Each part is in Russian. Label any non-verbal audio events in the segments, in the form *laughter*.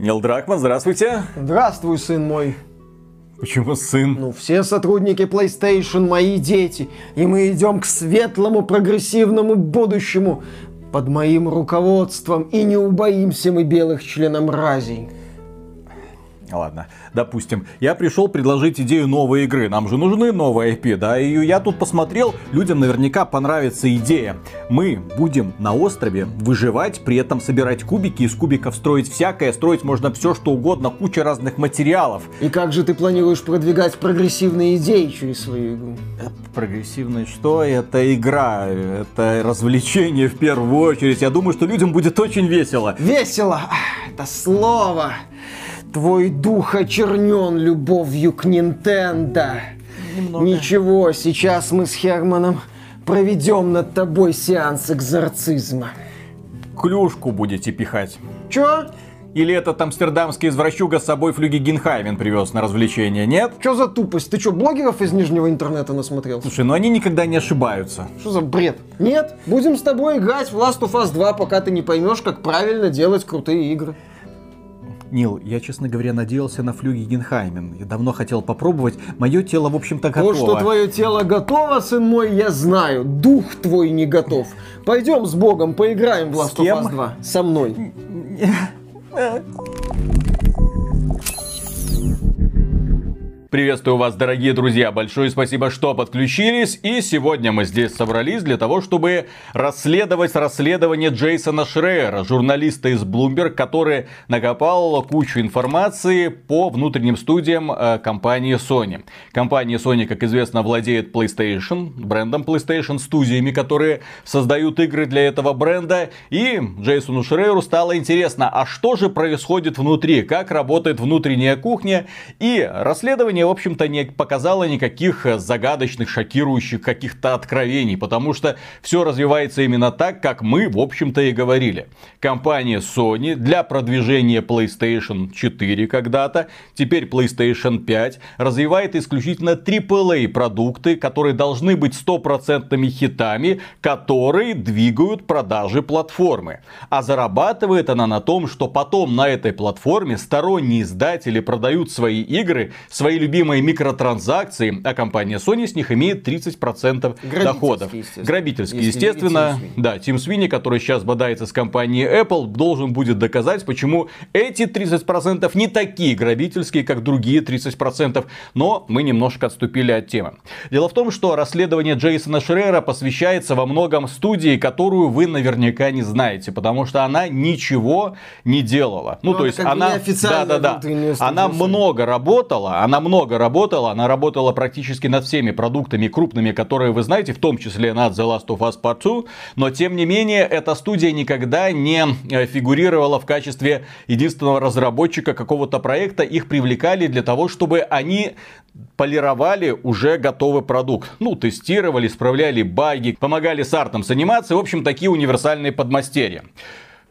Нил Дракман, здравствуйте. Здравствуй, сын мой. Почему сын? Ну, все сотрудники PlayStation мои дети, и мы идем к светлому прогрессивному будущему под моим руководством, и не убоимся мы белых членомразий. Ладно, допустим, я пришел предложить идею новой игры. Нам же нужны новые IP, да? И я тут посмотрел, людям наверняка понравится идея. Мы будем на острове выживать, при этом собирать кубики, из кубиков строить всякое. Строить можно все, что угодно, куча разных материалов. И как же ты планируешь продвигать прогрессивные идеи через свою игру? Прогрессивные что? Это игра, это развлечение в первую очередь. Я думаю, что людям будет очень весело. Весело! Это слово! Твой дух очернен любовью к Нинтендо. Немного. Ничего, сейчас мы с Херманом проведем над тобой сеанс экзорцизма. Клюшку будете пихать. Чё? Или этот амстердамский извращуга с собой флюги Гинхайвен привез на развлечение, нет? Что за тупость? Ты что, блогеров из нижнего интернета насмотрел? Слушай, ну они никогда не ошибаются. Что за бред? Нет, будем с тобой играть в Last of Us 2, пока ты не поймешь, как правильно делать крутые игры. Нил, я, честно говоря, надеялся на флюги Генхаймен. Я давно хотел попробовать. Мое тело, в общем-то, готово. То, что твое тело готово, сын мой, я знаю. Дух твой не готов. Пойдем с Богом, поиграем в Last of Us 2. Со мной. Приветствую вас, дорогие друзья. Большое спасибо, что подключились. И сегодня мы здесь собрались для того, чтобы расследовать расследование Джейсона Шрейера, журналиста из Bloomberg, который накопал кучу информации по внутренним студиям э, компании Sony. Компания Sony, как известно, владеет PlayStation, брендом PlayStation, студиями, которые создают игры для этого бренда. И Джейсону Шрейеру стало интересно, а что же происходит внутри, как работает внутренняя кухня. И расследование в общем-то, не показало никаких э, загадочных, шокирующих каких-то откровений, потому что все развивается именно так, как мы, в общем-то, и говорили. Компания Sony для продвижения PlayStation 4 когда-то, теперь PlayStation 5, развивает исключительно AAA продукты, которые должны быть стопроцентными хитами, которые двигают продажи платформы. А зарабатывает она на том, что потом на этой платформе сторонние издатели продают свои игры, свои любимые любимые микротранзакции, а компания Sony с них имеет 30% доходов. Естественно. Грабительские, естественно. Да, Тим Свини, который сейчас бодается с компанией Apple, должен будет доказать, почему эти 30% не такие грабительские, как другие 30%. Но мы немножко отступили от темы. Дело в том, что расследование Джейсона Шрера посвящается во многом студии, которую вы наверняка не знаете, потому что она ничего не делала. Ну, Но то есть она, да, да, да, она много работала, она много много работала, она работала практически над всеми продуктами крупными, которые вы знаете, в том числе над The Last of Us Part 2, но тем не менее эта студия никогда не э, фигурировала в качестве единственного разработчика какого-то проекта, их привлекали для того, чтобы они полировали уже готовый продукт. Ну, тестировали, справляли баги, помогали с артом, с анимацией, в общем, такие универсальные подмастерья.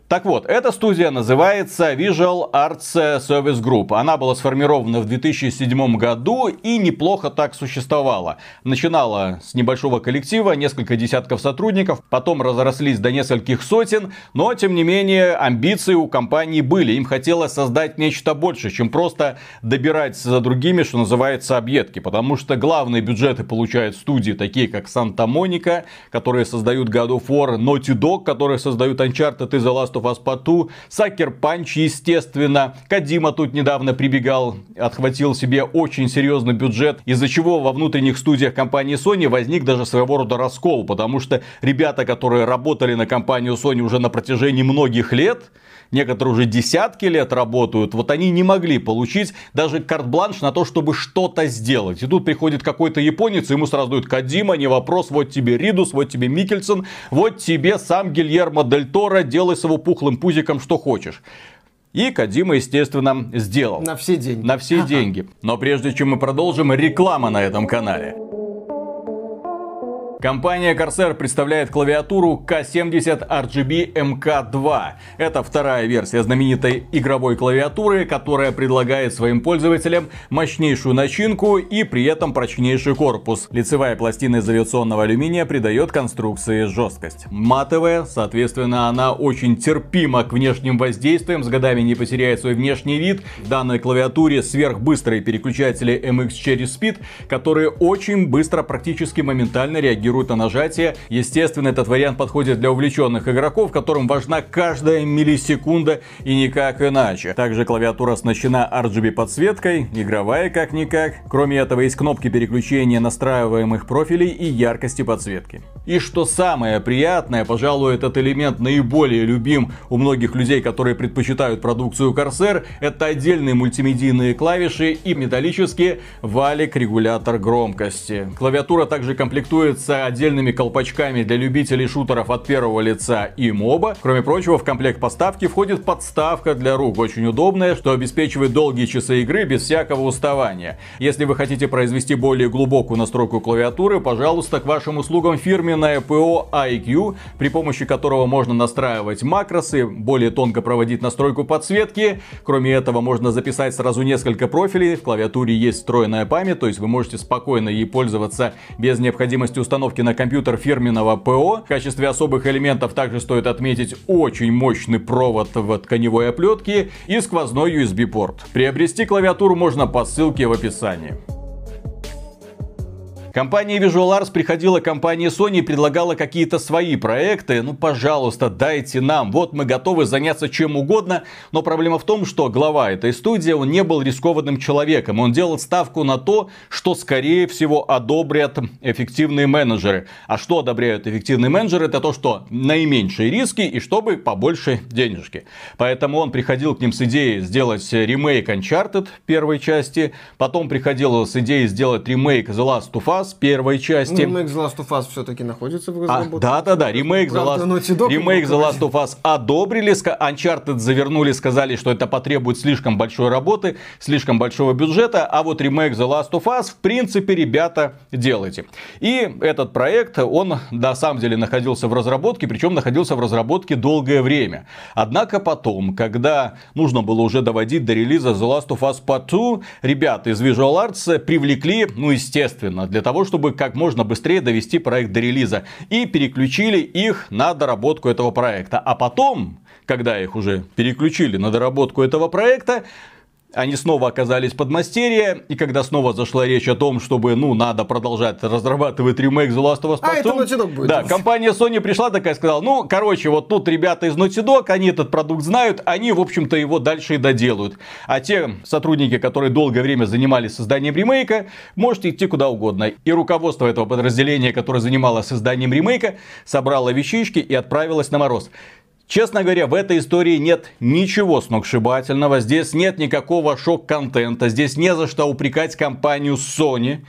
Так вот, эта студия называется Visual Arts Service Group. Она была сформирована в 2007 году и неплохо так существовала. Начинала с небольшого коллектива, несколько десятков сотрудников, потом разрослись до нескольких сотен, но тем не менее амбиции у компании были. Им хотелось создать нечто больше, чем просто добирать за другими, что называется, объедки. Потому что главные бюджеты получают студии, такие как Santa Monica, которые создают God of War, Naughty Dog, которые создают Uncharted и The Last of Us Part Сакер Панч, естественно. Кадима тут недавно прибегал, отхватил себе очень серьезный бюджет, из-за чего во внутренних студиях компании Sony возник даже своего рода раскол, потому что ребята, которые работали на компанию Sony уже на протяжении многих лет, некоторые уже десятки лет работают, вот они не могли получить даже карт-бланш на то, чтобы что-то сделать. И тут приходит какой-то японец, и ему сразу дают Кадима, не вопрос, вот тебе Ридус, вот тебе Микельсон, вот тебе сам Гильермо Дель Торо, делай с его пухлым пузиком что хочешь. И Кадима, естественно, сделал. На все деньги. На все деньги. Но прежде чем мы продолжим, реклама на этом канале. Компания Corsair представляет клавиатуру K70 RGB MK2. Это вторая версия знаменитой игровой клавиатуры, которая предлагает своим пользователям мощнейшую начинку и при этом прочнейший корпус. Лицевая пластина из авиационного алюминия придает конструкции жесткость. Матовая, соответственно, она очень терпима к внешним воздействиям, с годами не потеряет свой внешний вид. В данной клавиатуре сверхбыстрые переключатели MX Cherry Speed, которые очень быстро, практически моментально реагируют реагируют на нажатие. Естественно, этот вариант подходит для увлеченных игроков, которым важна каждая миллисекунда и никак иначе. Также клавиатура оснащена RGB подсветкой, игровая как-никак. Кроме этого, есть кнопки переключения настраиваемых профилей и яркости подсветки. И что самое приятное, пожалуй, этот элемент наиболее любим у многих людей, которые предпочитают продукцию Corsair, это отдельные мультимедийные клавиши и металлический валик-регулятор громкости. Клавиатура также комплектуется отдельными колпачками для любителей шутеров от первого лица и моба. Кроме прочего, в комплект поставки входит подставка для рук, очень удобная, что обеспечивает долгие часы игры без всякого уставания. Если вы хотите произвести более глубокую настройку клавиатуры, пожалуйста, к вашим услугам фирменное ПО IQ, при помощи которого можно настраивать макросы, более тонко проводить настройку подсветки. Кроме этого, можно записать сразу несколько профилей. В клавиатуре есть встроенная память, то есть вы можете спокойно ей пользоваться без необходимости установки установки на компьютер фирменного ПО. В качестве особых элементов также стоит отметить очень мощный провод в тканевой оплетке и сквозной USB порт. Приобрести клавиатуру можно по ссылке в описании. Компания Visual Arts приходила к компании Sony и предлагала какие-то свои проекты. Ну, пожалуйста, дайте нам. Вот мы готовы заняться чем угодно. Но проблема в том, что глава этой студии, он не был рискованным человеком. Он делал ставку на то, что, скорее всего, одобрят эффективные менеджеры. А что одобряют эффективные менеджеры? Это то, что наименьшие риски и чтобы побольше денежки. Поэтому он приходил к ним с идеей сделать ремейк Uncharted первой части. Потом приходил с идеей сделать ремейк The Last of Us Us первой части. Ну, ремейк The Last of Us все-таки находится в разработке. А, да, да, да, ремейк, The Last, ремейк The Last of Us одобрили, Uncharted завернули, сказали, что это потребует слишком большой работы, слишком большого бюджета, а вот ремейк The Last of Us, в принципе, ребята, делайте. И этот проект, он на самом деле находился в разработке, причем находился в разработке долгое время. Однако потом, когда нужно было уже доводить до релиза The Last of Us Part 2, ребята из Visual Arts привлекли, ну, естественно, для того, того, чтобы как можно быстрее довести проект до релиза. И переключили их на доработку этого проекта. А потом, когда их уже переключили на доработку этого проекта, они снова оказались под мастерье, и когда снова зашла речь о том, чтобы, ну, надо продолжать разрабатывать ремейк The Last of Us Part 2, а, это Naughty Dog будет. Да, компания Sony пришла такая сказала, ну, короче, вот тут ребята из Naughty Dog, они этот продукт знают, они, в общем-то, его дальше и доделают. А те сотрудники, которые долгое время занимались созданием ремейка, можете идти куда угодно. И руководство этого подразделения, которое занималось созданием ремейка, собрало вещички и отправилось на мороз. Честно говоря, в этой истории нет ничего сногсшибательного, здесь нет никакого шок-контента, здесь не за что упрекать компанию Sony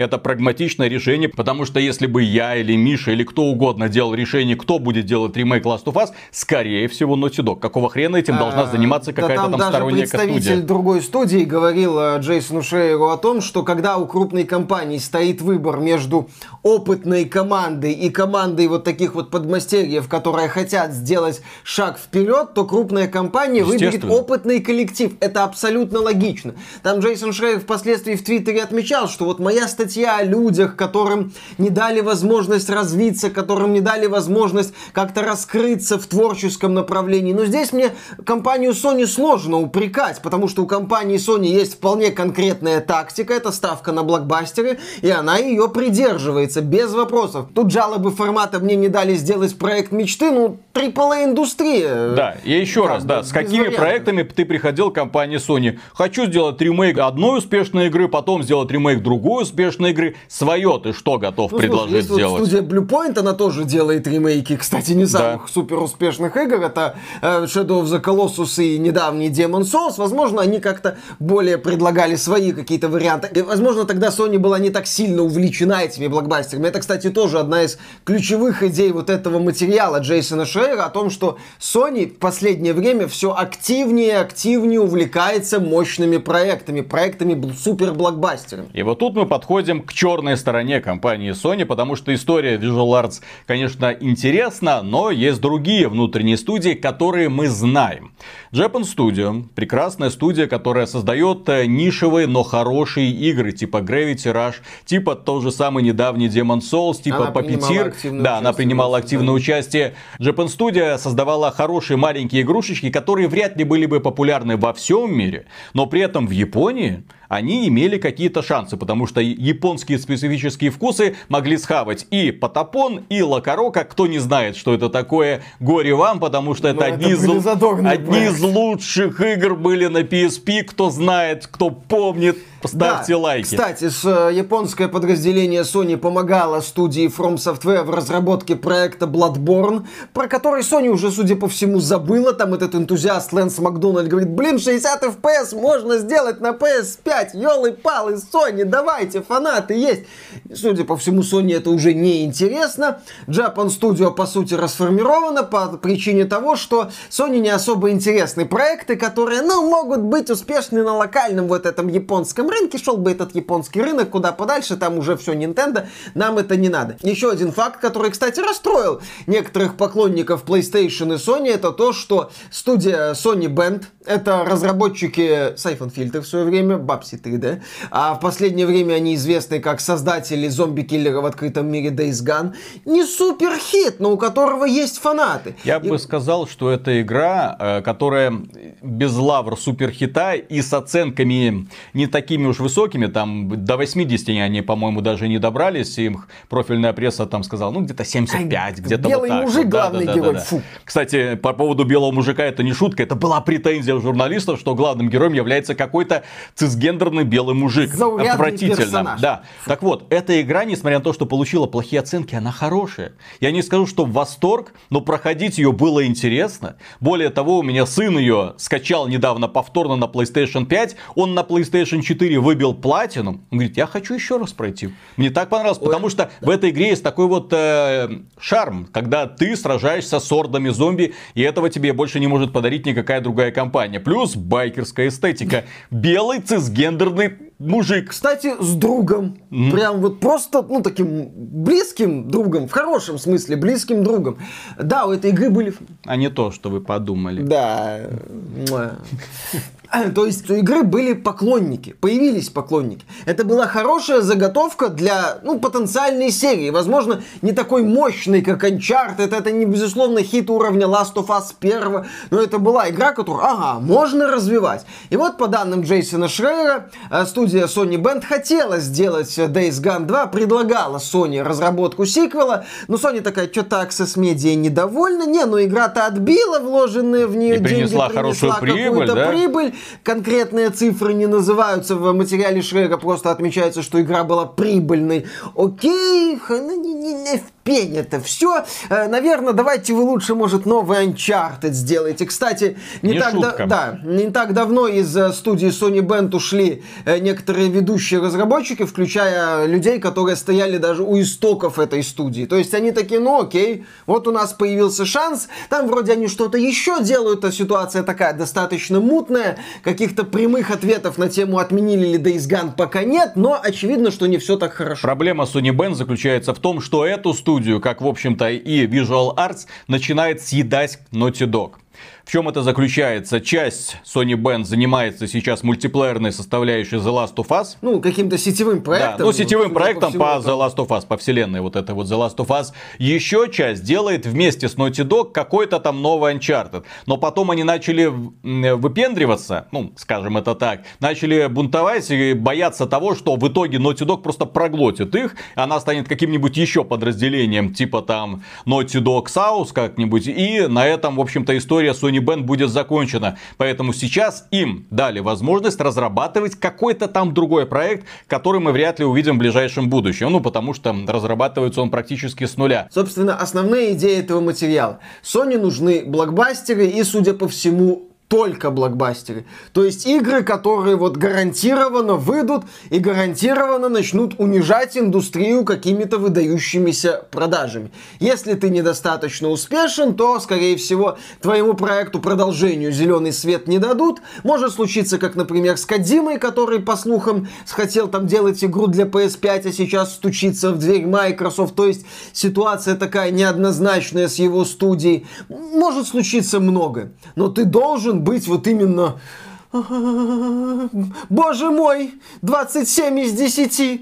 это прагматичное решение, потому что если бы я или Миша или кто угодно делал решение, кто будет делать ремейк Last of Us, скорее всего Naughty Dog. Какого хрена этим должна а, заниматься какая-то там, там сторонняя представитель студия? другой студии говорил э, Джейсону Шейеру о том, что когда у крупной компании стоит выбор между опытной командой и командой вот таких вот подмастерьев, которые хотят сделать шаг вперед, то крупная компания выберет опытный коллектив. Это абсолютно логично. Там Джейсон Шрейер впоследствии в Твиттере отмечал, что вот моя статья статья о людях, которым не дали возможность развиться, которым не дали возможность как-то раскрыться в творческом направлении. Но здесь мне компанию Sony сложно упрекать, потому что у компании Sony есть вполне конкретная тактика, это ставка на блокбастеры, и она ее придерживается, без вопросов. Тут жалобы формата «мне не дали сделать проект мечты», ну, AAA индустрия. Да, и еще раз, да, с какими вариантов. проектами ты приходил к компании Sony? Хочу сделать ремейк одной успешной игры, потом сделать ремейк другой успешной игры. Свое ты что готов ну, предложить слушай, сделать? Вот студия Bluepoint, она тоже делает ремейки, кстати, не самых да. супер успешных игр. Это э, Shadow of the Colossus и недавний Demon Souls. Возможно, они как-то более предлагали свои какие-то варианты. И, возможно, тогда Sony была не так сильно увлечена этими блокбастерами. Это, кстати, тоже одна из ключевых идей вот этого материала Джейсона Шрейера Шрейера о том, что Sony в последнее время все активнее и активнее увлекается мощными проектами, проектами супер-блокбастерами. И вот тут мы подходим к черной стороне компании Sony, потому что история Visual Arts, конечно, интересна, но есть другие внутренние студии, которые мы знаем. Japan Studio, прекрасная студия, которая создает э, нишевые, но хорошие игры, типа Gravity Rush, типа тот же самый недавний Demon Souls, типа Puppeteer. Да, она принимала активное участие. Japan Studio создавала хорошие маленькие игрушечки, которые вряд ли были бы популярны во всем мире, но при этом в Японии они имели какие-то шансы, потому что японские специфические вкусы могли схавать и Потапон, и Лакарока. Кто не знает, что это такое, горе вам, потому что это, одни, это из, одни из лучших игр были на PSP. Кто знает, кто помнит, Поставьте да. лайки. Кстати, с, э, японское подразделение Sony помогало студии From Software в разработке проекта Bloodborne, про который Sony уже, судя по всему, забыла. Там этот энтузиаст Лэнс Макдональд говорит, блин, 60 FPS можно сделать на PS5, елы-палы, Sony, давайте, фанаты есть. Судя по всему, Sony это уже не интересно. Japan Studio, по сути, расформирована по причине того, что Sony не особо интересны проекты, которые, ну, могут быть успешны на локальном вот этом японском рынке, шел бы этот японский рынок куда подальше, там уже все Nintendo, нам это не надо. Еще один факт, который, кстати, расстроил некоторых поклонников PlayStation и Sony, это то, что студия Sony Band, это разработчики Siphon Filter в свое время, Babsy 3D, а в последнее время они известны как создатели зомби-киллера в открытом мире Days Gone, не супер хит, но у которого есть фанаты. Я и... бы сказал, что это игра, э, которая без лавр суперхита и с оценками не такими уж высокими, там до 80 они, по-моему, даже не добрались, им профильная пресса там сказала, ну где-то 75, где-то Белый вот так. мужик вот. главный да, да, герой, да, да. Кстати, по поводу белого мужика это не шутка, это была претензия у журналистов, что главным героем является какой-то цисгендерный белый мужик. Заурядный Отвратительно. Персонаж. Да. Так вот, эта игра, несмотря на то, что получила плохие оценки, она хорошая. Я не скажу, что в восторг, но проходить ее было интересно. Более того, у меня сын ее скачал недавно повторно на PlayStation 5, он на PlayStation 4 4 выбил платину, он говорит, я хочу еще раз пройти. Мне так понравилось, Ой, потому что да. в этой игре есть такой вот э, шарм, когда ты сражаешься с ордами зомби, и этого тебе больше не может подарить никакая другая компания. Плюс байкерская эстетика. Белый цисгендерный мужик. Кстати, с другом. Mm-hmm. Прям вот просто, ну, таким близким другом, в хорошем смысле, близким другом. Да, у этой игры были... А не то, что вы подумали. Да. То есть у игры были поклонники, появились поклонники. Это была хорошая заготовка для ну, потенциальной серии. Возможно, не такой мощный, как Uncharted. Это не, безусловно, хит уровня Last of Us 1. Но это была игра, которую, ага, можно развивать. И вот по данным Джейсона Шрейера, э, студия Sony Band хотела сделать Days Gone 2, предлагала Sony разработку сиквела. Но Sony такая, что-то Access Media недовольна. Не, ну игра-то отбила вложенные в нее и деньги. принесла хорошую прибыль, да? прибыль конкретные цифры не называются в материале Шрека, просто отмечается, что игра была прибыльной. Окей, ну, не, не, не пень это все. Э, Наверное, давайте вы лучше, может, новый Uncharted сделаете. Кстати, не, не так, да, да, не так давно из э, студии Sony Band ушли э, некоторые ведущие разработчики, включая людей, которые стояли даже у истоков этой студии. То есть они такие, ну окей, вот у нас появился шанс, там вроде они что-то еще делают, а ситуация такая достаточно мутная, каких-то прямых ответов на тему отменили ли Days Gone пока нет, но очевидно, что не все так хорошо. Проблема Sony Band заключается в том, что эту студию студию, как в общем-то и Visual Arts, начинает съедать Naughty Dog. В чем это заключается? Часть Sony Band занимается сейчас мультиплеерной составляющей The Last of Us. Ну, каким-то сетевым проектом. Да, ну, сетевым проектом по, по The Last of Us, по вселенной вот этой вот The Last of Us. Еще часть делает вместе с Naughty Dog какой-то там новый Uncharted. Но потом они начали выпендриваться, ну, скажем это так, начали бунтовать и бояться того, что в итоге Naughty Dog просто проглотит их, она станет каким-нибудь еще подразделением, типа там Naughty Dog South как-нибудь, и на этом, в общем-то, история Sony Band будет закончена. Поэтому сейчас им дали возможность разрабатывать какой-то там другой проект, который мы вряд ли увидим в ближайшем будущем. Ну, потому что разрабатывается он практически с нуля. Собственно, основные идеи этого материала. Sony нужны блокбастеры и, судя по всему, только блокбастеры. То есть игры, которые вот гарантированно выйдут и гарантированно начнут унижать индустрию какими-то выдающимися продажами. Если ты недостаточно успешен, то, скорее всего, твоему проекту продолжению зеленый свет не дадут. Может случиться, как, например, с Кадимой, который, по слухам, хотел там делать игру для PS5, а сейчас стучится в дверь Microsoft. То есть ситуация такая неоднозначная с его студией. Может случиться много. Но ты должен быть вот именно... Боже мой, 27 из 10.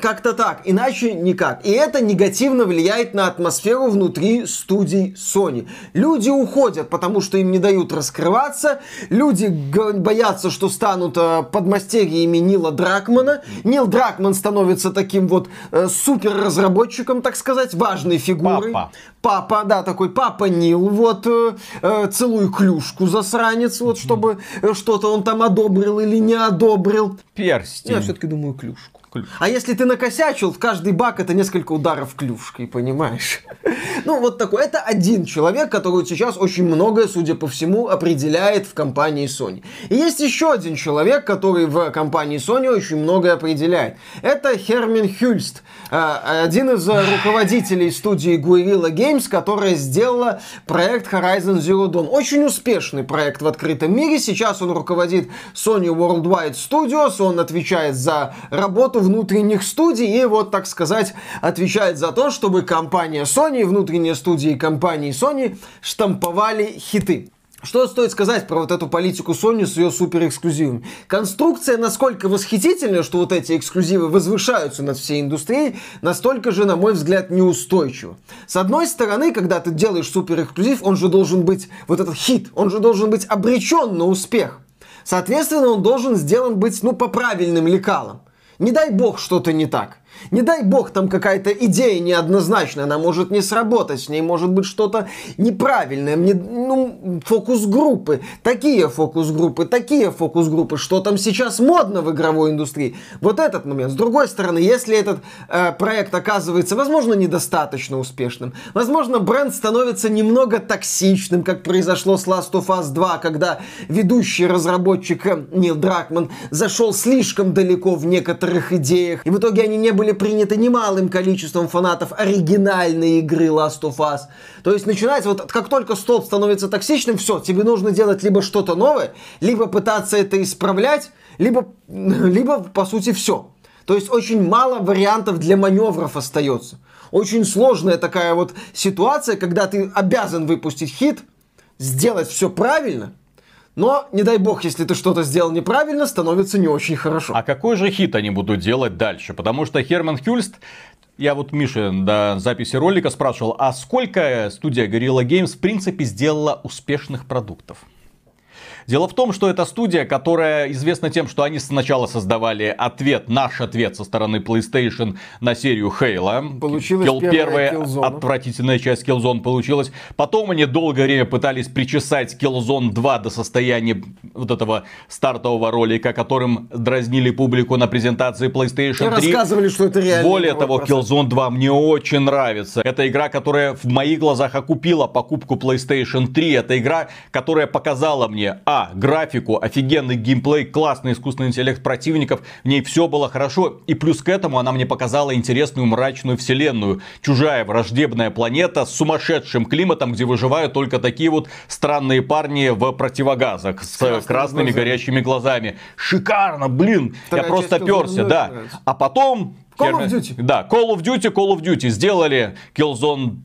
Как-то так, иначе никак. И это негативно влияет на атмосферу внутри студий Sony. Люди уходят, потому что им не дают раскрываться. Люди боятся, что станут э, подмастерьями Нила Дракмана. Нил Дракман становится таким вот э, супер разработчиком, так сказать, важной фигурой. Папа. Папа, да, такой папа Нил, вот, э, э, целую клюшку, засранец, вот, чтобы э, что-то он там одобрил или не одобрил. Перстень. Я все-таки думаю клюшку. А если ты накосячил, в каждый бак это несколько ударов клюшкой, понимаешь? *laughs* Ну, вот такой. Это один человек, который сейчас очень многое, судя по всему, определяет в компании Sony. И есть еще один человек, который в компании Sony очень многое определяет. Это Хермин Хюльст, э, один из руководителей студии Guerrilla Games, которая сделала проект Horizon Zero Dawn. Очень успешный проект в открытом мире. Сейчас он руководит Sony Worldwide Studios, он отвечает за работу внутренних студий и вот, так сказать, отвечает за то, чтобы компания Sony, внутренние студии компании Sony штамповали хиты. Что стоит сказать про вот эту политику Sony с ее супер эксклюзивами? Конструкция насколько восхитительная, что вот эти эксклюзивы возвышаются над всей индустрией, настолько же, на мой взгляд, неустойчива. С одной стороны, когда ты делаешь супер эксклюзив, он же должен быть, вот этот хит, он же должен быть обречен на успех. Соответственно, он должен сделан быть, ну, по правильным лекалам. Не дай бог что-то не так. Не дай бог там какая-то идея неоднозначная, она может не сработать, с ней может быть что-то неправильное. Мне, ну, фокус-группы, такие фокус-группы, такие фокус-группы, что там сейчас модно в игровой индустрии. Вот этот момент. С другой стороны, если этот э, проект оказывается, возможно, недостаточно успешным, возможно, бренд становится немного токсичным, как произошло с Last of Us 2, когда ведущий разработчик э, Нил Дракман зашел слишком далеко в некоторых идеях, и в итоге они не были были приняты немалым количеством фанатов оригинальной игры Last of Us. То есть начинается, вот как только столб становится токсичным, все, тебе нужно делать либо что-то новое, либо пытаться это исправлять, либо, *laughs* либо по сути все. То есть очень мало вариантов для маневров остается. Очень сложная такая вот ситуация, когда ты обязан выпустить хит, сделать все правильно – но, не дай бог, если ты что-то сделал неправильно, становится не очень хорошо. А какой же хит они будут делать дальше? Потому что Херман Хюльст я вот Миша до записи ролика спрашивал, а сколько студия Gorilla Games в принципе сделала успешных продуктов? Дело в том, что это студия, которая известна тем, что они сначала создавали ответ, наш ответ со стороны PlayStation на серию Halo. Получилась Kill, первая Killzone. отвратительная часть Killzone получилась. Потом они долгое время пытались причесать Killzone 2 до состояния вот этого стартового ролика, которым дразнили публику на презентации PlayStation 3. И рассказывали, что это реально. Более того, Killzone 2 мне очень нравится. Это игра, которая в моих глазах окупила покупку PlayStation 3. Это игра, которая показала мне, а, графику, офигенный геймплей, классный искусственный интеллект противников, в ней все было хорошо. И плюс к этому она мне показала интересную мрачную вселенную. Чужая враждебная планета с сумасшедшим климатом, где выживают только такие вот странные парни в противогазах с, с красными глазами. горящими глазами. Шикарно, блин! Вторая я просто перся, да. А потом... Call of Duty. Да, Call of Duty, Call of Duty. Сделали Killzone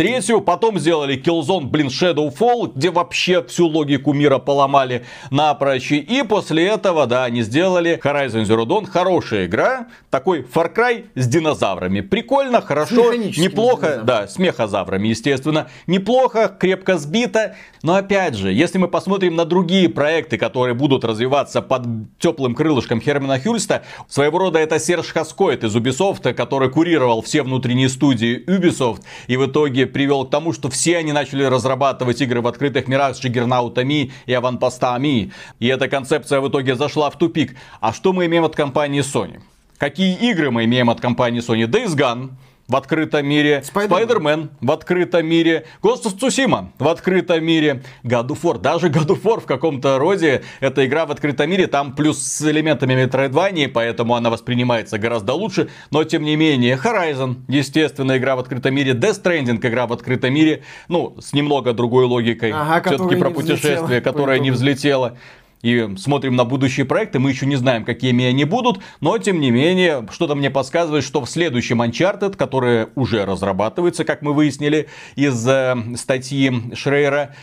третью, потом сделали Killzone, блин, Shadowfall, где вообще всю логику мира поломали напрочь. И после этого, да, они сделали Horizon Zero Dawn. Хорошая игра, такой Far Cry с динозаврами. Прикольно, хорошо, неплохо, да, с мехозаврами, естественно. Неплохо, крепко сбито. Но опять же, если мы посмотрим на другие проекты, которые будут развиваться под теплым крылышком Хермана Хюльста, своего рода это Серж Хаскоид из Ubisoft, который курировал все внутренние студии Ubisoft. И в итоге привел к тому, что все они начали разрабатывать игры в открытых мирах с Джиггернаутами и Аванпостами. И эта концепция в итоге зашла в тупик. А что мы имеем от компании Sony? Какие игры мы имеем от компании Sony? Days Gone, в открытом мире, Спайдермен. В открытом мире, Ghost of Tsushima в открытом мире, God of War, даже God of War в каком-то роде, это игра в открытом мире, там плюс с элементами Metroidvania, поэтому она воспринимается гораздо лучше, но тем не менее, Horizon, естественно, игра в открытом мире, Death Stranding, игра в открытом мире, ну, с немного другой логикой, ага, все-таки про путешествие, которое не взлетело и смотрим на будущие проекты, мы еще не знаем, какими они будут, но тем не менее, что-то мне подсказывает, что в следующем Uncharted, который уже разрабатывается, как мы выяснили из э, статьи Шрейера,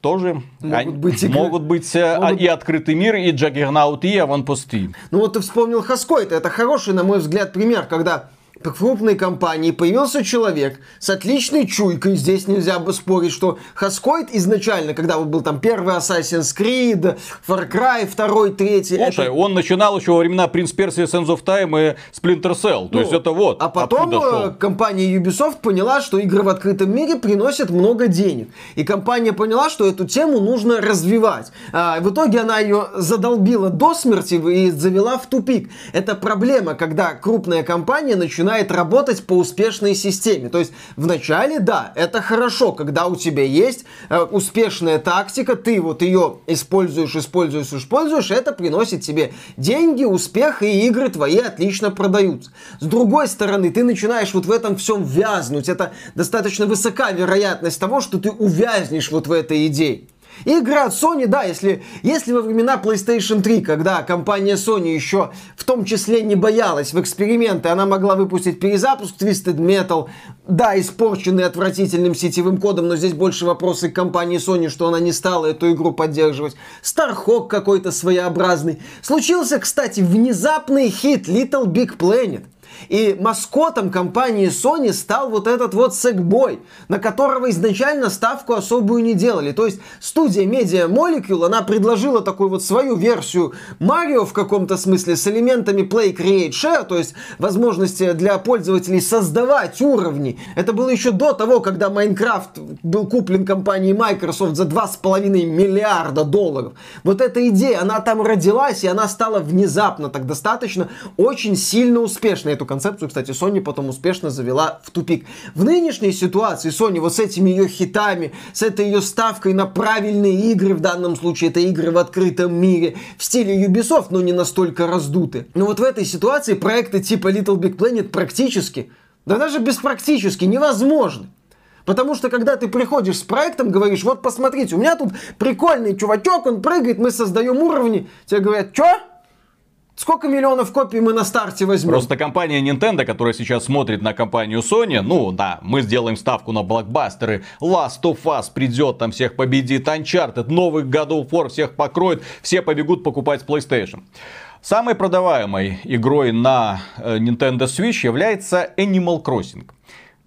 тоже могут они, быть, игры. могут быть э, могут... и открытый мир, и Джаггернаут, и аванпосты. Ну вот ты вспомнил Хаскойт, это хороший, на мой взгляд, пример, когда в крупной компании появился человек с отличной чуйкой. Здесь нельзя бы спорить, что Хаскойт изначально, когда вот был там первый Assassin's Creed, Far Cry, второй, третий. Слушай, это... он начинал еще во времена Prince Persia, Sands of Time и Splinter Cell. То ну, есть это вот. А потом э, компания Ubisoft поняла, что игры в открытом мире приносят много денег. И компания поняла, что эту тему нужно развивать. А, в итоге она ее задолбила до смерти и завела в тупик. Это проблема, когда крупная компания начинает начинает работать по успешной системе. То есть вначале, да, это хорошо, когда у тебя есть э, успешная тактика, ты вот ее используешь, используешь, используешь, это приносит тебе деньги, успех, и игры твои отлично продаются. С другой стороны, ты начинаешь вот в этом всем вязнуть. Это достаточно высока вероятность того, что ты увязнешь вот в этой идее. Игра от Sony, да, если, если во времена PlayStation 3, когда компания Sony еще в том числе не боялась в эксперименты, она могла выпустить перезапуск Twisted Metal, да, испорченный отвратительным сетевым кодом, но здесь больше вопросы к компании Sony, что она не стала эту игру поддерживать. Starhawk какой-то своеобразный. Случился, кстати, внезапный хит Little Big Planet – и маскотом компании Sony стал вот этот вот Sackboy, на которого изначально ставку особую не делали. То есть студия Media Molecule, она предложила такую вот свою версию Марио в каком-то смысле с элементами Play Create Share, то есть возможности для пользователей создавать уровни. Это было еще до того, когда Майнкрафт был куплен компанией Microsoft за 2,5 миллиарда долларов. Вот эта идея, она там родилась, и она стала внезапно так достаточно очень сильно успешной. Эту концепцию, кстати, Sony потом успешно завела в тупик. В нынешней ситуации Sony вот с этими ее хитами, с этой ее ставкой на правильные игры, в данном случае это игры в открытом мире, в стиле Ubisoft, но не настолько раздуты. Но вот в этой ситуации проекты типа Little Big Planet практически, да даже без практически невозможны. Потому что когда ты приходишь с проектом, говоришь, вот посмотрите, у меня тут прикольный чувачок, он прыгает, мы создаем уровни. Тебе говорят, что? Сколько миллионов копий мы на старте возьмем? Просто компания Nintendo, которая сейчас смотрит на компанию Sony, ну да, мы сделаем ставку на блокбастеры, Last of Us придет, там всех победит, Uncharted, новых God of War всех покроет, все побегут покупать PlayStation. Самой продаваемой игрой на э, Nintendo Switch является Animal Crossing.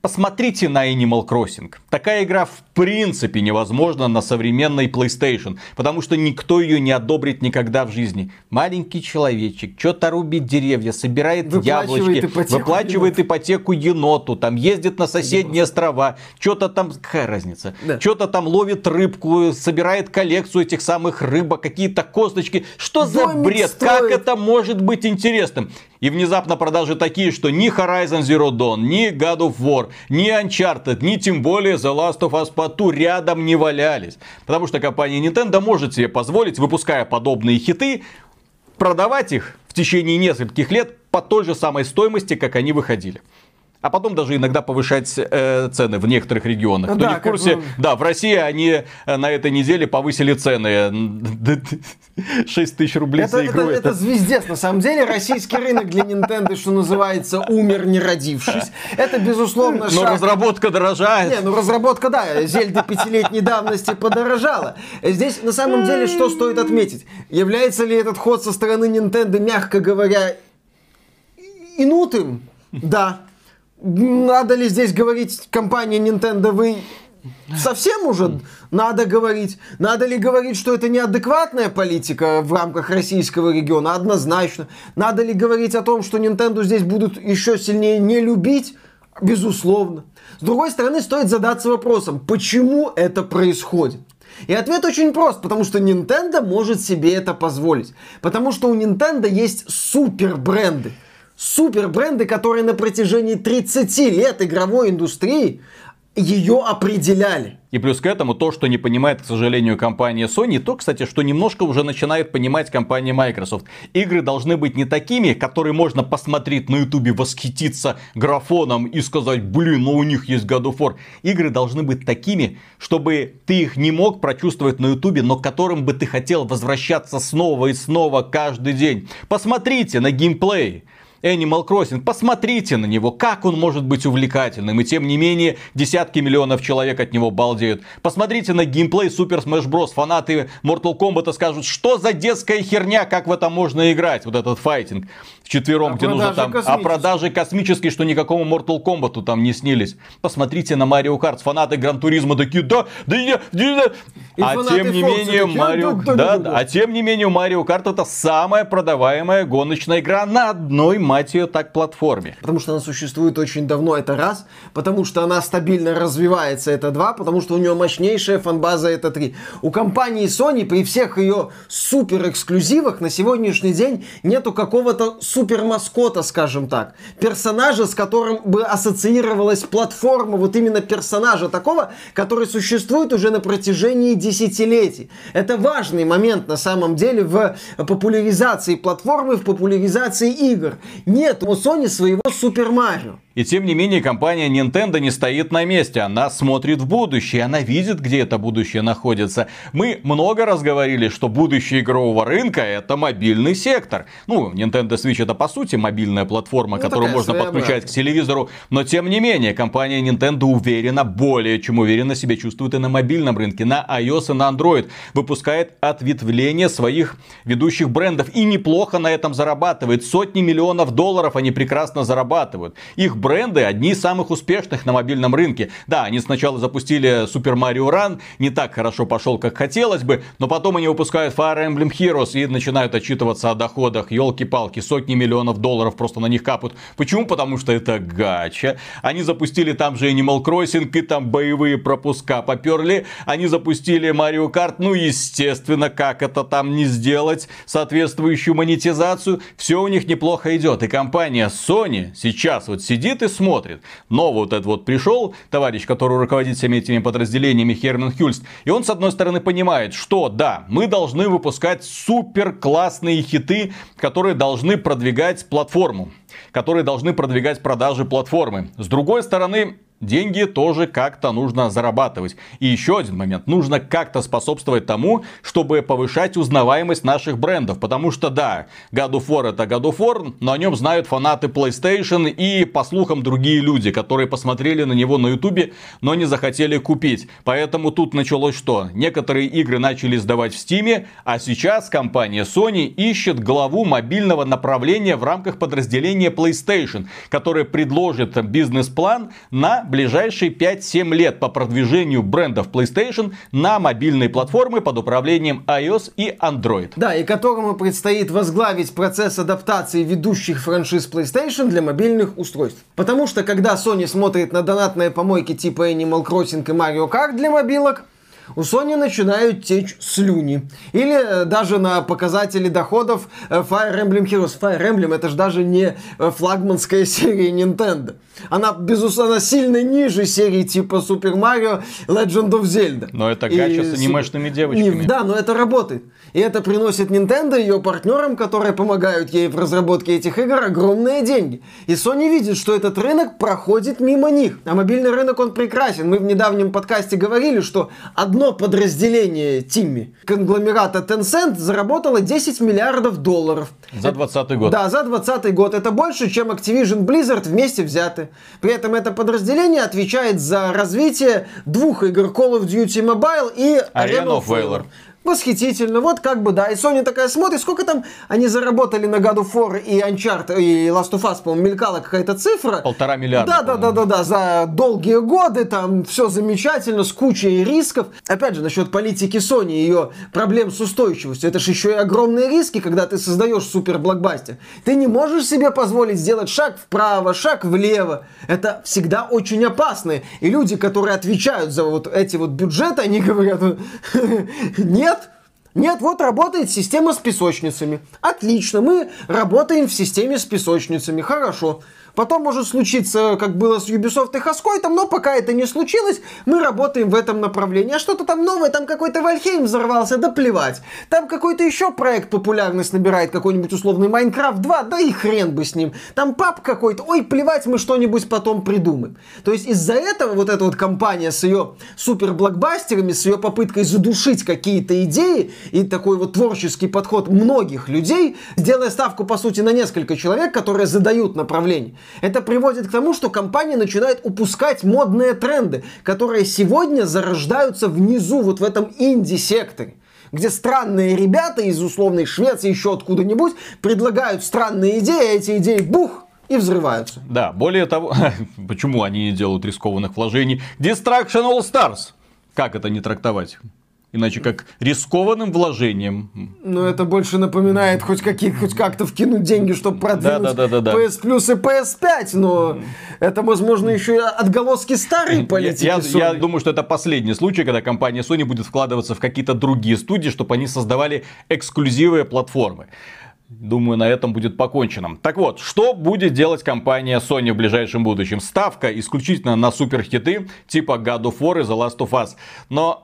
Посмотрите на Animal Crossing. Такая игра в принципе невозможна на современной PlayStation, потому что никто ее не одобрит никогда в жизни. Маленький человечек, что-то рубит деревья, собирает выплачивает яблочки, ипотеку выплачивает еноту. ипотеку еноту, там ездит на соседние острова, что-то там, какая разница, да. что-то там ловит рыбку, собирает коллекцию этих самых рыбок, какие-то косточки. Что Домик за бред? Стоит. Как это может быть интересным? И внезапно продажи такие, что ни Horizon Zero Dawn, ни God of War, ни Uncharted, ни тем более The Last of Us 2 рядом не валялись. Потому что компания Nintendo может себе позволить, выпуская подобные хиты, продавать их в течение нескольких лет по той же самой стоимости, как они выходили а потом даже иногда повышать э, цены в некоторых регионах. Ну, Кто да, не в курсе, бы... да, в России они э, на этой неделе повысили цены 6 тысяч рублей это, за игру. Это, это... это звездец, на самом деле. Российский рынок для Nintendo, что называется, умер не родившись. Это, безусловно, шаг. Но разработка дорожает. Не, ну разработка, да, Зельда пятилетней давности подорожала. Здесь, на самом деле, что стоит отметить? Является ли этот ход со стороны Nintendo, мягко говоря, инутым? Да. Надо ли здесь говорить компания Nintendo, вы совсем уже надо говорить? Надо ли говорить, что это неадекватная политика в рамках российского региона? Однозначно. Надо ли говорить о том, что Nintendo здесь будут еще сильнее не любить? Безусловно. С другой стороны, стоит задаться вопросом, почему это происходит? И ответ очень прост, потому что Nintendo может себе это позволить. Потому что у Nintendo есть супер бренды супер бренды, которые на протяжении 30 лет игровой индустрии ее определяли. И плюс к этому то, что не понимает, к сожалению, компания Sony, то, кстати, что немножко уже начинает понимать компания Microsoft. Игры должны быть не такими, которые можно посмотреть на ютубе, восхититься графоном и сказать, блин, ну у них есть God of War. Игры должны быть такими, чтобы ты их не мог прочувствовать на ютубе, но к которым бы ты хотел возвращаться снова и снова каждый день. Посмотрите на геймплей. Animal Crossing. Посмотрите на него, как он может быть увлекательным. И тем не менее, десятки миллионов человек от него балдеют. Посмотрите на геймплей Super Smash Bros. Фанаты Mortal Kombat скажут, что за детская херня, как в это можно играть, вот этот файтинг четвером, а где нужно там, а продажи космические, что никакому Mortal Kombat там не снились. Посмотрите на Mario Kart, фанаты Гран Туризма такие, да, да, да, да. А тем не менее, Марио, да, да, а тем не менее, Mario Kart это самая продаваемая гоночная игра на одной, мать ее, так, платформе. Потому что она существует очень давно, это раз. Потому что она стабильно развивается, это два. Потому что у нее мощнейшая фанбаза, это три. У компании Sony при всех ее супер эксклюзивах на сегодняшний день нету какого-то супер маскота, скажем так. Персонажа, с которым бы ассоциировалась платформа, вот именно персонажа такого, который существует уже на протяжении десятилетий. Это важный момент на самом деле в популяризации платформы, в популяризации игр. Нет у Sony своего Супер Марио. И тем не менее, компания Nintendo не стоит на месте. Она смотрит в будущее. Она видит, где это будущее находится. Мы много раз говорили, что будущее игрового рынка это мобильный сектор. Ну, Nintendo Switch это по сути мобильная платформа, ну, которую можно подключать к телевизору. Но тем не менее, компания Nintendo уверена, более чем уверенно себя чувствует и на мобильном рынке, на iOS и на Android. Выпускает ответвление своих ведущих брендов. И неплохо на этом зарабатывает. Сотни миллионов долларов они прекрасно зарабатывают. Их бренды одни из самых успешных на мобильном рынке. Да, они сначала запустили Super Mario Run, не так хорошо пошел, как хотелось бы, но потом они выпускают Fire Emblem Heroes и начинают отчитываться о доходах. Елки-палки, сотни миллионов долларов просто на них капают. Почему? Потому что это гача. Они запустили там же Animal Crossing и там боевые пропуска поперли. Они запустили Mario Kart, ну естественно, как это там не сделать, соответствующую монетизацию. Все у них неплохо идет. И компания Sony сейчас вот сидит сидит и смотрит. Но вот этот вот пришел товарищ, который руководит всеми этими подразделениями, Херман Хюльст, и он, с одной стороны, понимает, что да, мы должны выпускать супер классные хиты, которые должны продвигать платформу которые должны продвигать продажи платформы. С другой стороны, деньги тоже как-то нужно зарабатывать. И еще один момент. Нужно как-то способствовать тому, чтобы повышать узнаваемость наших брендов. Потому что да, God of War это God of War, но о нем знают фанаты PlayStation и, по слухам, другие люди, которые посмотрели на него на YouTube, но не захотели купить. Поэтому тут началось что? Некоторые игры начали сдавать в Steam, а сейчас компания Sony ищет главу мобильного направления в рамках подразделения PlayStation, который предложит бизнес-план на ближайшие 5-7 лет по продвижению брендов PlayStation на мобильные платформы под управлением iOS и Android. Да, и которому предстоит возглавить процесс адаптации ведущих франшиз PlayStation для мобильных устройств. Потому что когда Sony смотрит на донатные помойки типа Animal Crossing и Mario Kart для мобилок, у Sony начинают течь слюни. Или э, даже на показатели доходов э, Fire Emblem Heroes. Fire Emblem это же даже не э, флагманская *laughs* серия Nintendo. Она, безусловно, сильно ниже серии типа Super Mario Legend of Zelda. Но это гача с анимешными девочками. Да, но это работает. И это приносит Nintendo и ее партнерам, которые помогают ей в разработке этих игр, огромные деньги. И Sony видит, что этот рынок проходит мимо них. А мобильный рынок, он прекрасен. Мы в недавнем подкасте говорили, что одно подразделение Тимми, конгломерата Tencent, заработало 10 миллиардов долларов. За 20 год. Да, за 20 год. Это больше, чем Activision Blizzard вместе взяты. При этом это подразделение отвечает за развитие двух игр Call of Duty Mobile и Arena of Valor. Восхитительно. Вот как бы, да. И Sony такая смотрит, сколько там они заработали на God of War и Uncharted, и Last of Us, по-моему, мелькала какая-то цифра. Полтора миллиарда. Да, да, да, да, да. За долгие годы там все замечательно, с кучей рисков. Опять же, насчет политики Sony, ее проблем с устойчивостью. Это же еще и огромные риски, когда ты создаешь супер блокбастер. Ты не можешь себе позволить сделать шаг вправо, шаг влево. Это всегда очень опасно. И люди, которые отвечают за вот эти вот бюджеты, они говорят, *laughs* нет, Нет, вот работает система с песочницами. Отлично, мы работаем в системе с песочницами. Хорошо. Потом может случиться, как было с Ubisoft и Хаскойтом, но пока это не случилось, мы работаем в этом направлении. А что-то там новое, там какой-то Вальхейм взорвался, да плевать. Там какой-то еще проект популярность набирает, какой-нибудь условный Майнкрафт 2, да и хрен бы с ним. Там пап какой-то, ой, плевать, мы что-нибудь потом придумаем. То есть из-за этого вот эта вот компания с ее супер блокбастерами, с ее попыткой задушить какие-то идеи и такой вот творческий подход многих людей, сделая ставку, по сути, на несколько человек, которые задают направление, это приводит к тому, что компания начинает упускать модные тренды, которые сегодня зарождаются внизу, вот в этом инди-секторе где странные ребята из условной Швеции, еще откуда-нибудь, предлагают странные идеи, а эти идеи бух, и взрываются. Да, более того, *laughs* почему они не делают рискованных вложений? Destruction All Stars. Как это не трактовать? Иначе как рискованным вложением. Ну, это больше напоминает хоть, каких, хоть как-то вкинуть деньги, чтобы продвинуть да, да, да, да, PS Plus и PS5, но это, возможно, еще и отголоски старой политики я, я, я думаю, что это последний случай, когда компания Sony будет вкладываться в какие-то другие студии, чтобы они создавали эксклюзивные платформы. Думаю, на этом будет покончено. Так вот, что будет делать компания Sony в ближайшем будущем? Ставка исключительно на суперхиты типа God of War и The Last of Us. Но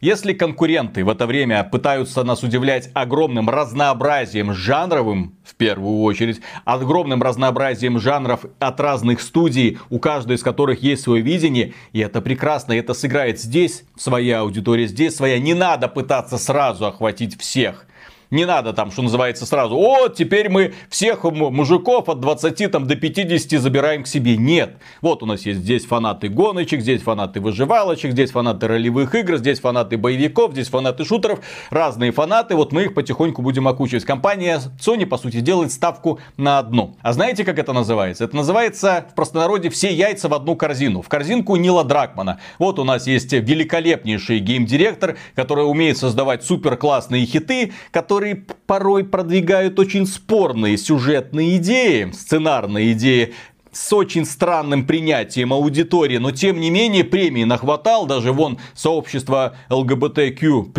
если конкуренты в это время пытаются нас удивлять огромным разнообразием жанровым, в первую очередь, огромным разнообразием жанров от разных студий, у каждой из которых есть свое видение, и это прекрасно, это сыграет здесь своя аудитория, здесь своя, не надо пытаться сразу охватить всех. Не надо там, что называется, сразу, о, теперь мы всех мужиков от 20 там, до 50 забираем к себе. Нет. Вот у нас есть здесь фанаты гоночек, здесь фанаты выживалочек, здесь фанаты ролевых игр, здесь фанаты боевиков, здесь фанаты шутеров. Разные фанаты, вот мы их потихоньку будем окучивать. Компания Sony, по сути, делает ставку на одну. А знаете, как это называется? Это называется в простонародье все яйца в одну корзину. В корзинку Нила Дракмана. Вот у нас есть великолепнейший гейм-директор, который умеет создавать супер классные хиты, которые которые порой продвигают очень спорные сюжетные идеи, сценарные идеи, с очень странным принятием аудитории, но тем не менее премии нахватал, даже вон сообщество ЛГБТQ+,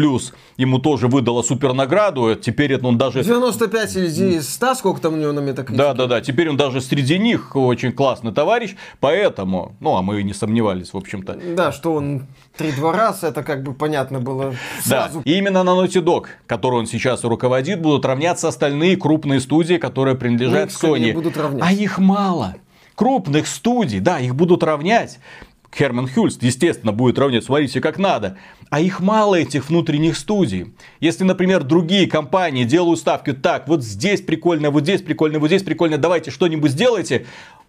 ему тоже выдало супер награду, теперь он даже... 95 или 100, сколько там у него на метакритике? Да, да, да, теперь он даже среди них очень классный товарищ, поэтому, ну, а мы и не сомневались, в общем-то. Да, что он три-два раза, это как бы понятно было сразу. Да, и именно на Naughty Dog, который он сейчас руководит, будут равняться остальные крупные студии, которые принадлежат Sony. Будут а их мало крупных студий, да, их будут равнять. Херман Хюльст, естественно, будет равнять, смотрите, как надо. А их мало, этих внутренних студий. Если, например, другие компании делают ставки, так, вот здесь прикольно, вот здесь прикольно, вот здесь прикольно, давайте что-нибудь сделайте.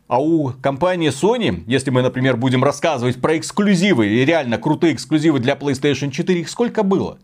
А у компании Sony, если мы, например, будем рассказывать про эксклюзивы, и реально крутые эксклюзивы для PlayStation 4, их сколько было?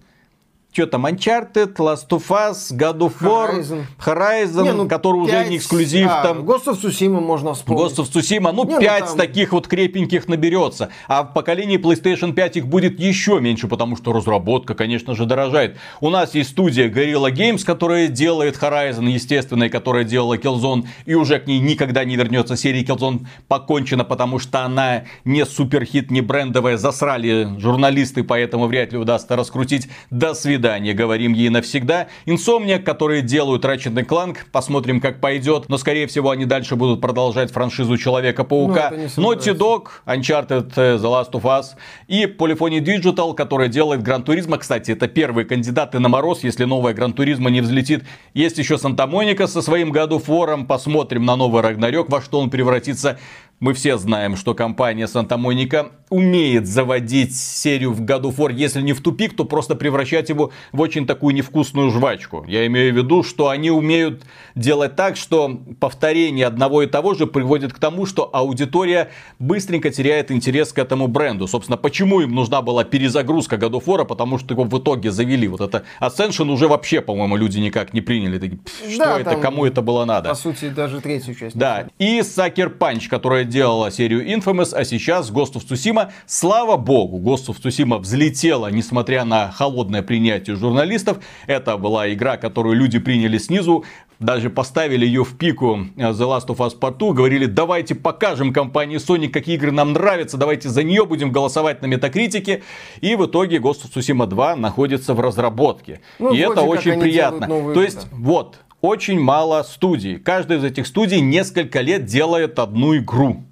Что там, Uncharted, Last of Us, God of War, Horizon, Horizon не, ну, который 5, уже не эксклюзив. А, там. Ghost of Tsushima можно вспомнить. Ghost of Tsushima, ну, не, 5 ну, там... таких вот крепеньких наберется. А в поколении PlayStation 5 их будет еще меньше, потому что разработка, конечно же, дорожает. У нас есть студия Guerrilla Games, которая делает Horizon, естественно, и которая делала Killzone, и уже к ней никогда не вернется серия Killzone покончена, потому что она не суперхит, не брендовая, засрали журналисты, поэтому вряд ли удастся раскрутить. До свидания свидания, говорим ей навсегда. Insomniac, которые делают Ratchet Clank, посмотрим, как пойдет. Но, скорее всего, они дальше будут продолжать франшизу Человека-паука. Ну, Naughty Dog, Uncharted, э, The Last of Us и Polyphony Digital, которая делает Гран Туризма. Кстати, это первые кандидаты на мороз, если новая Гран Туризма не взлетит. Есть еще Санта Моника со своим году фором. Посмотрим на новый Рагнарёк, во что он превратится. Мы все знаем, что компания Санта Моника умеет заводить серию в году фор, если не в тупик, то просто превращать его в очень такую невкусную жвачку. Я имею в виду, что они умеют делать так, что повторение одного и того же приводит к тому, что аудитория быстренько теряет интерес к этому бренду. Собственно, почему им нужна была перезагрузка году фора, потому что его в итоге завели. Вот это Ascension уже вообще, по-моему, люди никак не приняли. Такие, что да, это, кому это было надо? По сути, даже третью часть. Да. И Sucker Punch, которая делала серию Infamous, а сейчас Ghost of Tsushima. Слава богу, Ghost of Tsushima взлетела, несмотря на холодное принятие журналистов. Это была игра, которую люди приняли снизу. даже поставили ее в пику э, The Last of Us Part 2, говорили, давайте покажем компании Sony, какие игры нам нравятся, давайте за нее будем голосовать на метакритике. И в итоге Ghost of Tsushima 2 находится в разработке. Ну, и это очень приятно. То есть, вот, очень мало студий. Каждая из этих студий несколько лет делает одну игру.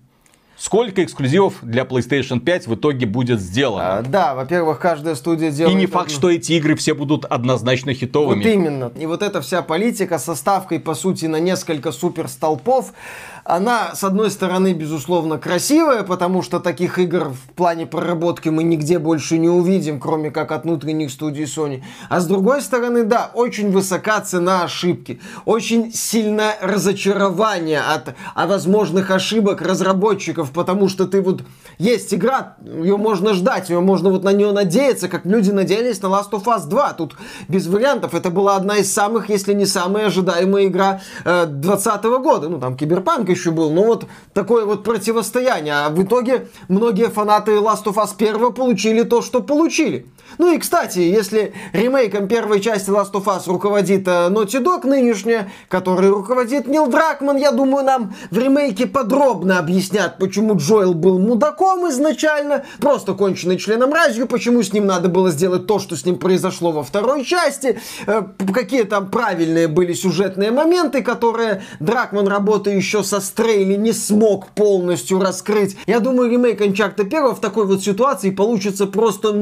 Сколько эксклюзивов для PlayStation 5 в итоге будет сделано? А, да, во-первых, каждая студия делает... И не факт, что эти игры все будут однозначно хитовыми. Вот именно. И вот эта вся политика со ставкой, по сути, на несколько супер столпов, она, с одной стороны, безусловно, красивая, потому что таких игр в плане проработки мы нигде больше не увидим, кроме как от внутренних студий Sony. А с другой стороны, да, очень высока цена ошибки, очень сильное разочарование от, от возможных ошибок разработчиков, потому что ты вот... Есть игра, ее можно ждать, ее можно вот на нее надеяться, как люди надеялись на Last of Us 2. Тут без вариантов. Это была одна из самых, если не самая ожидаемая игра 2020 э, года. Ну, там Киберпанк еще был. Ну вот такое вот противостояние. А в итоге многие фанаты Last of Us 1 получили то, что получили. Ну и, кстати, если ремейком первой части Last of Us руководит э, Naughty Dog нынешняя, который руководит Нил Дракман, я думаю, нам в ремейке подробно объяснят, почему Джоэл был мудаком изначально, просто конченый членом разью, почему с ним надо было сделать то, что с ним произошло во второй части, э, какие там правильные были сюжетные моменты, которые Дракман, работая еще со Стрейли, не смог полностью раскрыть. Я думаю, ремейк Uncharted 1 в такой вот ситуации получится просто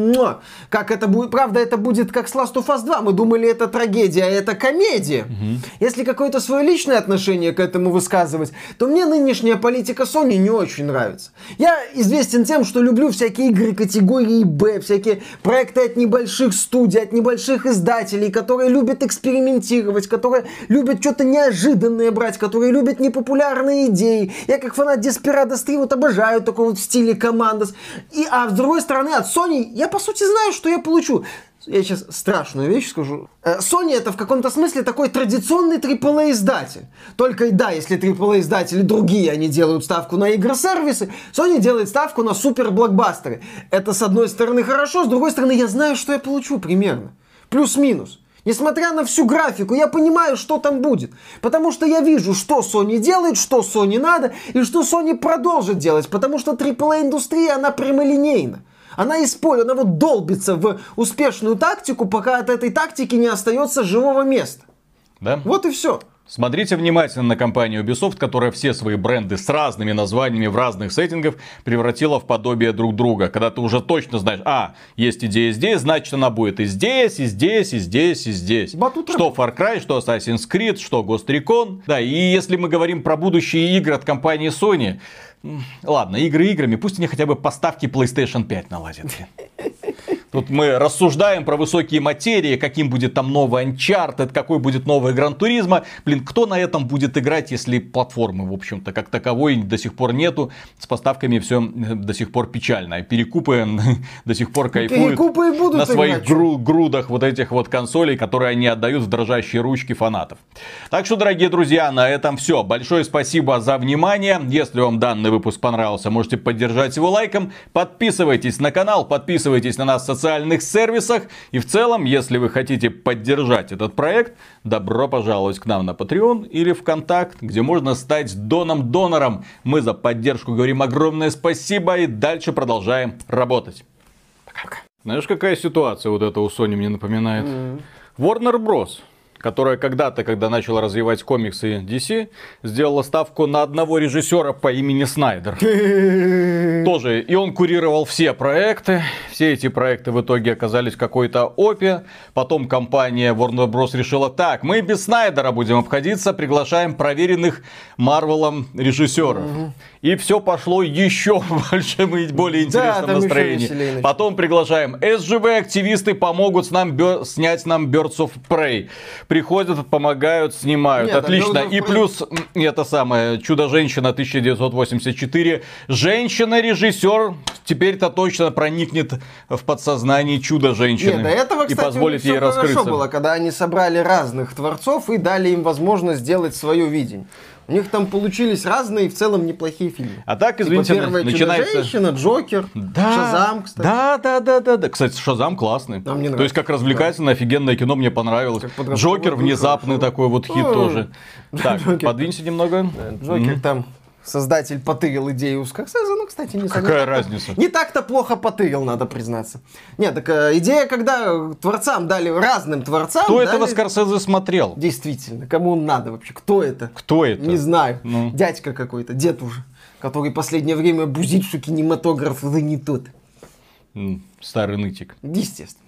как как это будет. Правда, это будет как с Last of Us 2. Мы думали, это трагедия, а это комедия. Угу. Если какое-то свое личное отношение к этому высказывать, то мне нынешняя политика Sony не очень нравится. Я известен тем, что люблю всякие игры категории Б, всякие проекты от небольших студий, от небольших издателей, которые любят экспериментировать, которые любят что-то неожиданное брать, которые любят непопулярные идеи. Я как фанат Desperados 3 вот обожаю такой вот в стиле Командос. И, а с другой стороны, от Sony я по сути знаю, что я получу? Я сейчас страшную вещь скажу. Э, Sony это в каком-то смысле такой традиционный AAA издатель. Только да, если AAA издатели другие, они делают ставку на игры-сервисы, Sony делает ставку на супер-блокбастеры. Это с одной стороны хорошо, с другой стороны я знаю, что я получу примерно. Плюс-минус. Несмотря на всю графику, я понимаю, что там будет. Потому что я вижу, что Sony делает, что Sony надо, и что Sony продолжит делать. Потому что AAA-индустрия, она прямолинейна. Она использует, она вот долбится в успешную тактику, пока от этой тактики не остается живого места. Да? Вот и все. Смотрите внимательно на компанию Ubisoft, которая все свои бренды с разными названиями в разных сеттингах превратила в подобие друг друга. Когда ты уже точно знаешь, а, есть идея здесь, значит она будет и здесь, и здесь, и здесь, и здесь. Батут что Far Cry, что Assassin's Creed, что Ghost Recon. Да, и если мы говорим про будущие игры от компании Sony, Ладно, игры играми, пусть они хотя бы поставки PlayStation 5 наладят. Тут мы рассуждаем про высокие материи, каким будет там новый Uncharted, какой будет новый Гран Туризма. Блин, кто на этом будет играть, если платформы, в общем-то, как таковой до сих пор нету. С поставками все до сих пор печально. Перекупы *laughs* до сих пор кайфуют Перекупы будут на своих гру- грудах вот этих вот консолей, которые они отдают в дрожащие ручки фанатов. Так что, дорогие друзья, на этом все. Большое спасибо за внимание. Если вам данный выпуск понравился, можете поддержать его лайком. Подписывайтесь на канал, подписывайтесь на нас в социальных сервисах. И в целом, если вы хотите поддержать этот проект, добро пожаловать к нам на Patreon или ВКонтакт, где можно стать доном-донором. Мы за поддержку говорим огромное спасибо и дальше продолжаем работать. Пока-пока. Знаешь, какая ситуация вот эта у Sony мне напоминает? Mm-hmm. Warner Bros которая когда-то, когда начала развивать комиксы DC, сделала ставку на одного режиссера по имени Снайдер. *laughs* Тоже. И он курировал все проекты. Все эти проекты в итоге оказались в какой-то опе. Потом компания Warner Bros. решила, так, мы без Снайдера будем обходиться, приглашаем проверенных Марвелом режиссеров. И все пошло еще в *laughs* большем и более интересном да, настроении. Потом приглашаем СЖВ-активисты помогут с нам снять нам Birds of Prey приходят, помогают, снимают. Нет, Отлично. И плюс это самое Чудо-женщина 1984. Женщина-режиссер теперь-то точно проникнет в подсознание Чудо-женщины. Нет, до этого, кстати, и позволит ей раскрыться. было, когда они собрали разных творцов и дали им возможность сделать свое видение. У них там получились разные, в целом неплохие фильмы. А так, Типа извините, первая начинается... женщина, Джокер, Да, Шазам, кстати. Да, да, да, да, да. Кстати, Шазам классный. А мне То есть, как развлекательное, офигенное кино мне понравилось. Джокер внезапный хорошо. такой вот хит тоже. *laughs* Так, подвинься немного. Джокер там создатель потырил идею Скорсезе, ну, кстати, не Какая так- разница? Не так-то плохо потырил, надо признаться. Нет, так э, идея, когда творцам дали, разным творцам Кто дали- этого Скорсезе смотрел? Действительно, кому он надо вообще? Кто это? Кто это? Не знаю. Ну. Дядька какой-то, дед уже, который последнее время бузит, что кинематограф да не тот. Старый нытик. Естественно.